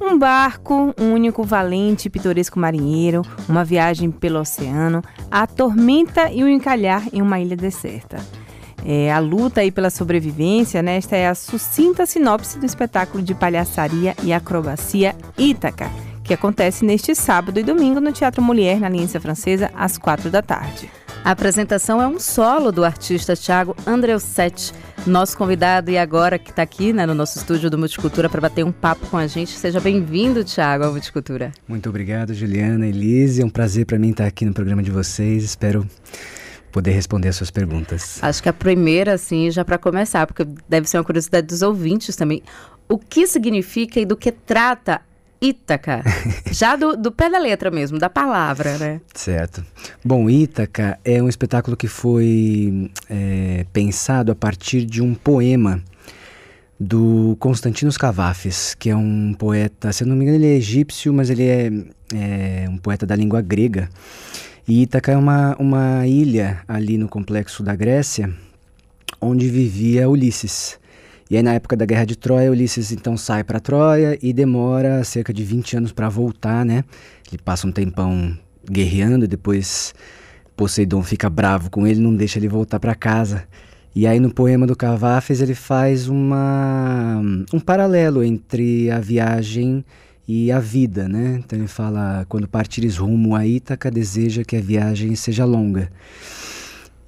Um barco, um único valente e pitoresco marinheiro, uma viagem pelo oceano, a tormenta e o encalhar em uma ilha deserta. É, a luta aí pela sobrevivência, né? Esta é a sucinta sinopse do espetáculo de palhaçaria e acrobacia Ítaca, que acontece neste sábado e domingo no Teatro Mulher, na Aliança Francesa, às quatro da tarde. A apresentação é um solo do artista Thiago Andreusetti, nosso convidado e agora que está aqui né, no nosso estúdio do Multicultura para bater um papo com a gente. Seja bem-vindo, Thiago, ao Multicultura. Muito obrigado, Juliana, Elise. É um prazer para mim estar aqui no programa de vocês. Espero poder responder as suas perguntas. Acho que a primeira, assim, já para começar, porque deve ser uma curiosidade dos ouvintes também. O que significa e do que trata Ítaca, já do, do, pé da letra mesmo, da palavra, né? Certo. Bom, Ítaca é um espetáculo que foi é, pensado a partir de um poema do Constantinos Cavafis, que é um poeta, se eu não me engano ele é egípcio, mas ele é, é um poeta da língua grega. E Ítaca é uma, uma ilha ali no complexo da Grécia, onde vivia Ulisses. E aí, na época da Guerra de Troia, Ulisses então sai para Troia e demora cerca de 20 anos para voltar, né? Ele passa um tempão guerreando e depois Poseidon fica bravo com ele, não deixa ele voltar para casa. E aí no poema do Cavafes ele faz uma, um paralelo entre a viagem e a vida, né? Então ele fala: quando partires rumo a Ítaca, deseja que a viagem seja longa.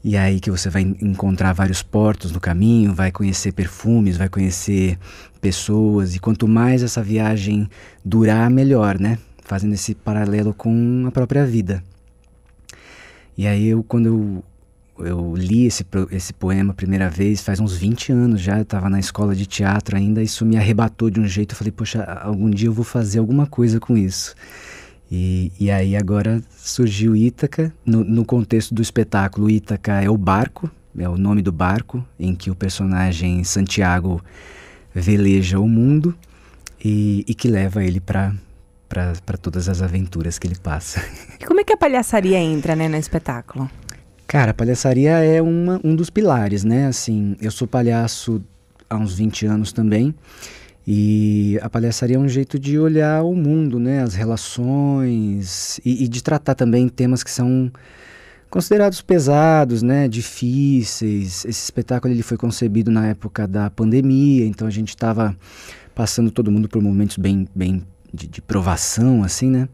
E é aí que você vai encontrar vários portos no caminho, vai conhecer perfumes, vai conhecer pessoas, e quanto mais essa viagem durar, melhor, né? Fazendo esse paralelo com a própria vida. E aí eu, quando eu eu li esse, esse poema a primeira vez faz uns 20 anos já, eu estava na escola de teatro ainda, isso me arrebatou de um jeito, eu falei, poxa, algum dia eu vou fazer alguma coisa com isso. E, e aí agora surgiu Ítaca, no, no contexto do espetáculo, Ítaca é o barco, é o nome do barco, em que o personagem Santiago veleja o mundo e, e que leva ele para para todas as aventuras que ele passa. E como é que a palhaçaria entra né, no espetáculo? Cara, a palhaçaria é uma, um dos pilares, né? Assim, eu sou palhaço há uns 20 anos também. E a palhaçaria é um jeito de olhar o mundo, né? As relações e, e de tratar também temas que são considerados pesados, né? Difíceis. Esse espetáculo ele foi concebido na época da pandemia, então a gente estava passando todo mundo por momentos bem, bem de, de provação, assim, né?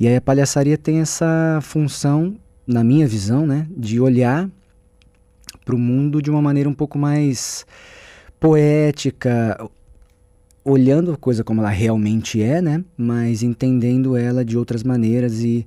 E aí a palhaçaria tem essa função na minha visão, né, de olhar para o mundo de uma maneira um pouco mais poética, olhando a coisa como ela realmente é, né, mas entendendo ela de outras maneiras e,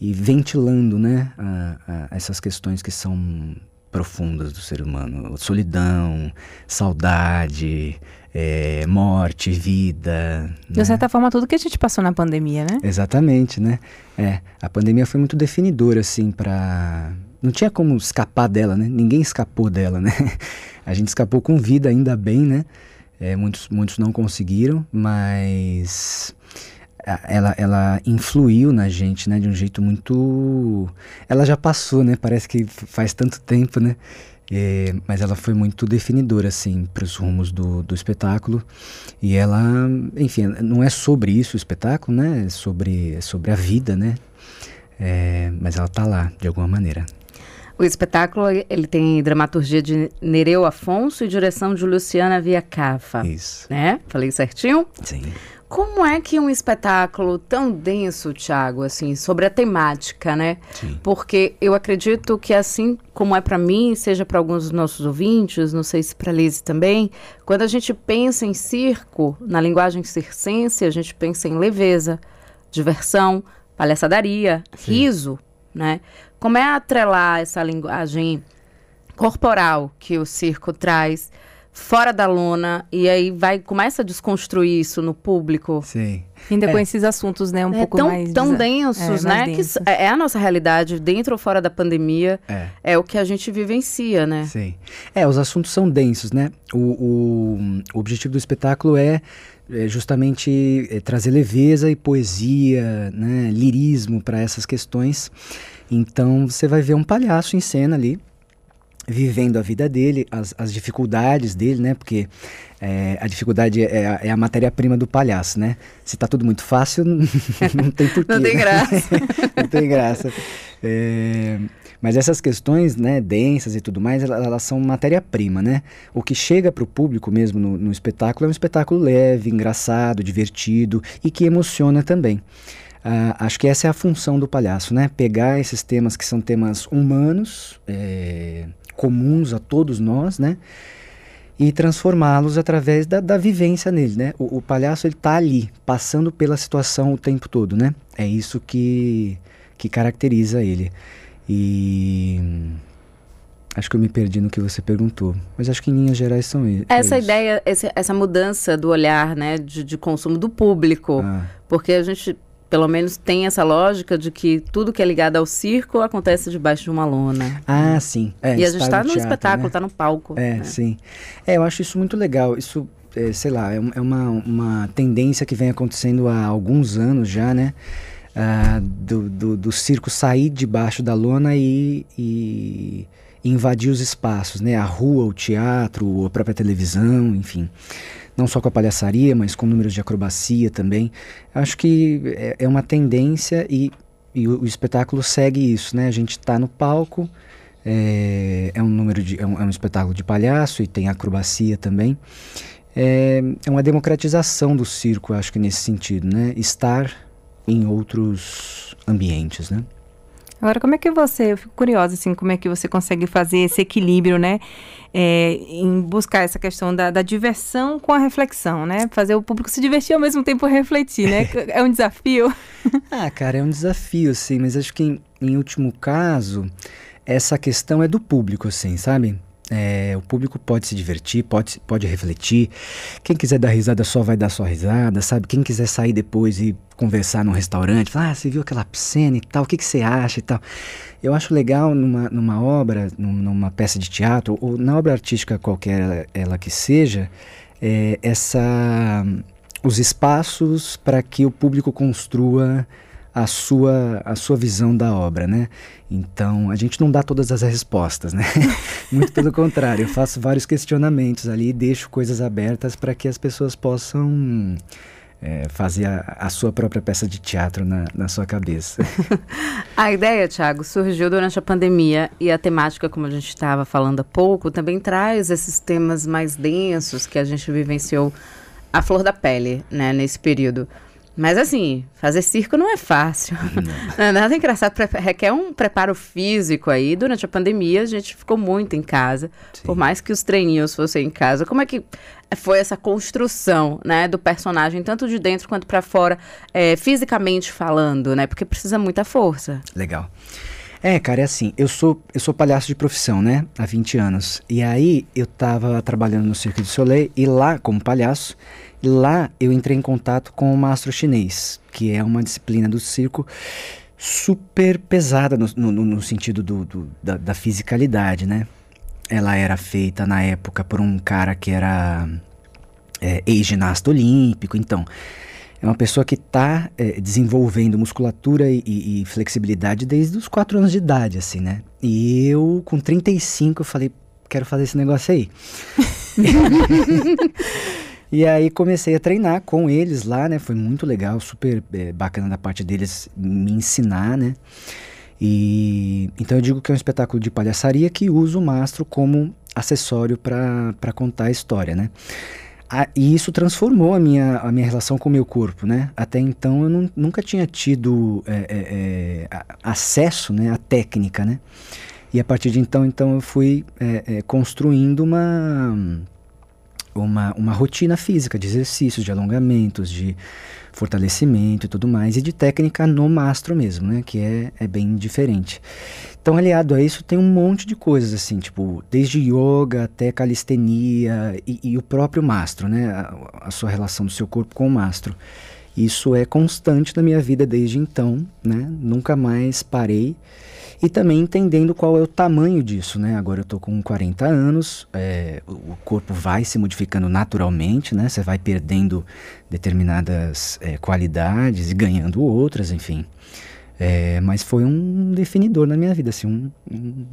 e ventilando, né, a, a essas questões que são profundas do ser humano, solidão, saudade, é, morte, vida. De né? certa forma, tudo que a gente passou na pandemia, né? Exatamente, né? É, a pandemia foi muito definidora, assim, para não tinha como escapar dela, né? Ninguém escapou dela, né? A gente escapou com vida, ainda bem, né? É, muitos, muitos não conseguiram, mas ela, ela influiu na gente, né? De um jeito muito... Ela já passou, né? Parece que faz tanto tempo, né? É, mas ela foi muito definidora, assim, para os rumos do, do espetáculo. E ela, enfim, não é sobre isso o espetáculo, né? É sobre, é sobre a vida, né? É, mas ela está lá, de alguma maneira. O espetáculo ele tem dramaturgia de Nereu Afonso e direção de Luciana Via Cafa. Isso. Né? Falei certinho? Sim. Como é que um espetáculo tão denso, Thiago, assim, sobre a temática, né? Sim. Porque eu acredito que assim como é para mim, seja para alguns dos nossos ouvintes, não sei se para Lise também, quando a gente pensa em circo, na linguagem circense, a gente pensa em leveza, diversão, palhaçadaria, Sim. riso, né? Como é atrelar essa linguagem corporal que o circo traz fora da lona e aí vai começa a desconstruir isso no público. Sim. Ainda é. com esses assuntos, né, um é, pouco tão, mais tão densos, é, né, densos. que é a nossa realidade dentro ou fora da pandemia. É. é o que a gente vivencia, né? Sim. É, os assuntos são densos, né? O, o, o objetivo do espetáculo é, é justamente é, trazer leveza e poesia, né, lirismo para essas questões. Então você vai ver um palhaço em cena ali vivendo a vida dele, as, as dificuldades dele, né? Porque é, a dificuldade é a, é a matéria-prima do palhaço, né? Se tá tudo muito fácil, não, não tem porquê. não tem né? graça. não tem graça. É, mas essas questões, né, densas e tudo mais, elas, elas são matéria-prima, né? O que chega para o público mesmo no, no espetáculo é um espetáculo leve, engraçado, divertido e que emociona também. Uh, acho que essa é a função do palhaço, né? Pegar esses temas que são temas humanos, é, comuns a todos nós, né? E transformá-los através da, da, vivência nele, né? O, o palhaço ele está ali, passando pela situação o tempo todo, né? É isso que, que caracteriza ele. E acho que eu me perdi no que você perguntou, mas acho que em linhas gerais são isso. Essa ideia, essa, essa mudança do olhar, né, de, de consumo do público, ah. porque a gente pelo menos tem essa lógica de que tudo que é ligado ao circo acontece debaixo de uma lona. Ah, sim. É, e a gente está no, espetáculo, está né? no palco. É, né? sim. É, eu acho isso muito legal. Isso, é, sei lá, é, é uma, uma tendência que vem acontecendo há alguns anos já, né? Ah, do, do, do, circo sair debaixo da lona e, e, invadir os espaços, né? A rua, o teatro, a própria televisão, enfim não só com a palhaçaria, mas com números de acrobacia também. Acho que é, é uma tendência e, e o, o, espetáculo segue isso, né? A gente está no palco, é, é, um número de, é um, é um, espetáculo de palhaço e tem acrobacia também. É, é uma democratização do circo, acho que nesse sentido, né? Estar em outros ambientes, né? Agora, como é que você, eu fico curiosa, assim, como é que você consegue fazer esse equilíbrio, né? É, em buscar essa questão da, da, diversão com a reflexão, né? Fazer o público se divertir ao mesmo tempo refletir, né? É um desafio? ah, cara, é um desafio, sim, mas acho que em, em último caso, essa questão é do público, assim, sabe? É, o público pode se divertir, pode, pode refletir. Quem quiser dar risada só vai dar sua risada, sabe? Quem quiser sair depois e conversar num restaurante, falar, ah, você viu aquela cena e tal, o que, que você acha e tal. Eu acho legal numa, numa obra, numa peça de teatro, ou na obra artística qualquer ela que seja, é, essa, os espaços para que o público construa a sua, a sua visão da obra, né? Então, a gente não dá todas as respostas, né? Muito pelo contrário, eu faço vários questionamentos ali e deixo coisas abertas para que as pessoas possam é, fazer a, a, sua própria peça de teatro na, na sua cabeça. a ideia, Thiago, surgiu durante a pandemia e a temática, como a gente estava falando há pouco, também traz esses temas mais densos que a gente vivenciou à flor da pele, né, nesse período. Mas assim, fazer circo não é fácil. Não. é nada engraçado, requer um preparo físico aí. Durante a pandemia, a gente ficou muito em casa. Sim. Por mais que os treininhos fossem em casa. Como é que foi essa construção, né, do personagem, tanto de dentro quanto para fora, é, fisicamente falando, né? Porque precisa muita força. Legal. É, cara, é assim, eu sou, eu sou palhaço de profissão, né? Há 20 anos. E aí eu tava trabalhando no Cirque du Soleil e lá, como palhaço, Lá eu entrei em contato com o mastro chinês, que é uma disciplina do circo super pesada no, no, no sentido do, do da, da, fisicalidade, né? Ela era feita na época por um cara que era é, ex-ginasta olímpico, então é uma pessoa que está é, desenvolvendo musculatura e, e, flexibilidade desde os 4 anos de idade, assim, né? E eu, com 35, eu falei, quero fazer esse negócio aí. E aí comecei a treinar com eles lá, né? Foi muito legal, super é, bacana da parte deles me ensinar, né? E então eu digo que é um espetáculo de palhaçaria que usa o mastro como acessório para contar a história, né? E isso transformou a minha, a minha relação com o meu corpo, né? Até então eu não, nunca tinha tido é, é, é acesso né, à técnica, né? E a partir de então, então eu fui é, é, construindo uma uma, uma rotina física de exercícios, de alongamentos, de fortalecimento e tudo mais, e de técnica no mastro mesmo, né? Que é, é bem diferente. Então, aliado a isso, tem um monte de coisas, assim, tipo, desde yoga até calistenia e, e o próprio mastro, né? A, a, sua relação do seu corpo com o mastro. Isso é constante na minha vida desde então, né? Nunca mais parei e também entendendo qual é o tamanho disso, né? Agora eu tô com 40 anos, é, o corpo vai se modificando naturalmente, né? Você vai perdendo determinadas é, qualidades e ganhando outras, enfim. É, mas foi um definidor na minha vida, assim, um, um,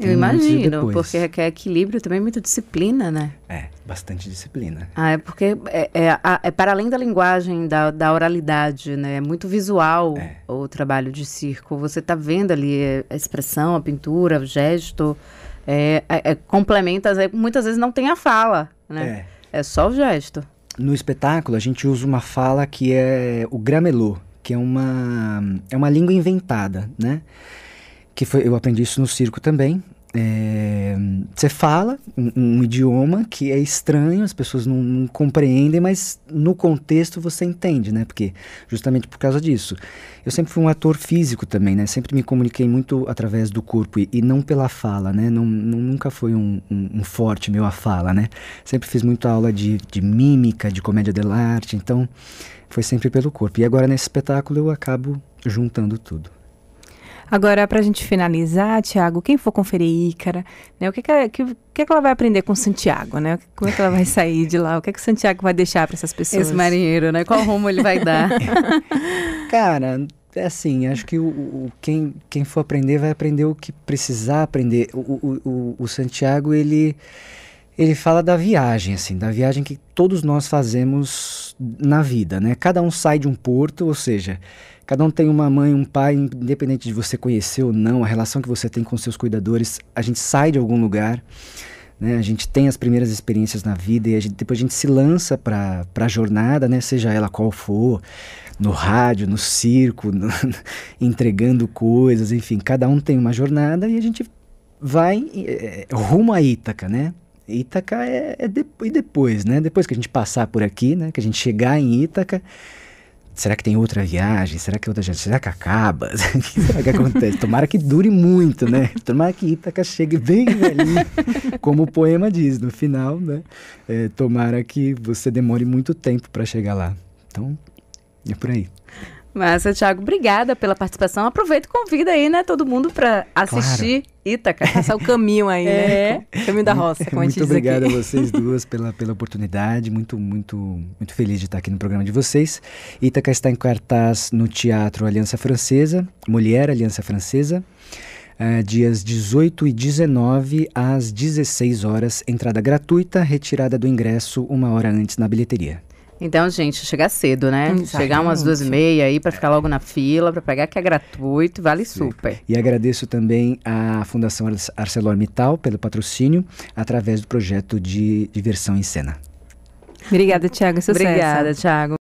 Eu imagino, porque requer equilíbrio também, muita disciplina, né? É, bastante disciplina. Ah, é porque é, é, é para além da linguagem, da, da oralidade, né? É muito visual é. o trabalho de circo. Você está vendo ali a expressão, a pintura, o gesto. É, é, é complementa, muitas vezes não tem a fala, né? É. é só o gesto. No espetáculo, a gente usa uma fala que é o gramelô, que é uma, é uma língua inventada, né? Que foi, eu aprendi isso no circo também. É, você fala um, um, idioma que é estranho, as pessoas não, não, compreendem, mas no contexto você entende, né? Porque justamente por causa disso. Eu sempre fui um ator físico também, né? Sempre me comuniquei muito através do corpo e, e não pela fala, né? Não, não nunca foi um, um, forte meu a fala, né? Sempre fiz muita aula de, de mímica, de comédia dell'arte, então foi sempre pelo corpo. E agora nesse espetáculo eu acabo juntando tudo. Agora, para a gente finalizar, Tiago, quem for conferir Ícara, né, o que, que, que, que, ela vai aprender com Santiago, né? Como é que ela vai sair de lá? O que, que o Santiago vai deixar para essas pessoas? Esse marinheiro, né? Qual rumo ele vai dar? Cara, é assim, acho que o, o, quem, quem for aprender vai aprender o que precisar aprender. O, o, o, o Santiago, ele ele fala da viagem, assim, da viagem que todos nós fazemos na vida, né? Cada um sai de um porto, ou seja, Cada um tem uma mãe, um pai, independente de você conhecer ou não, a relação que você tem com seus cuidadores, a gente sai de algum lugar, né? A gente tem as primeiras experiências na vida e a gente, depois a gente se lança para a jornada, né? Seja ela qual for, no rádio, no circo, no, entregando coisas, enfim, cada um tem uma jornada e a gente vai é, rumo a Ítaca, né? Ítaca é, é de, e depois, né? Depois que a gente passar por aqui, né? Que a gente chegar em Ítaca, Será que tem outra viagem? Será que outra gente? Será que acaba? o que será que acontece? Tomara que dure muito, né? Tomara que Ítaca chegue bem ali, como o poema diz no final, né? É, tomara que você demore muito tempo para chegar lá. Então, é por aí. Massa, Thiago, obrigada pela participação. Aproveita e convida aí, né, todo mundo para assistir. Ítaca. Passar o caminho aí, né? é. né? Caminho da roça, como muito a gente diz obrigado aqui. a vocês duas pela, pela oportunidade. Muito, muito, muito feliz de estar aqui no programa de vocês. Ítaca está em cartaz no Teatro Aliança Francesa, Mulher Aliança Francesa. Uh, dias 18 e 19 às 16 horas, entrada gratuita, retirada do ingresso uma hora antes na bilheteria. Então, gente, chegar cedo, né? Exatamente. Chegar umas duas e meia aí para ficar logo na fila, para pegar, que é gratuito, vale Sim. super. E agradeço também à Fundação ArcelorMittal pelo patrocínio, através do projeto de diversão em cena. Obrigada, Tiago. Obrigada, Tiago.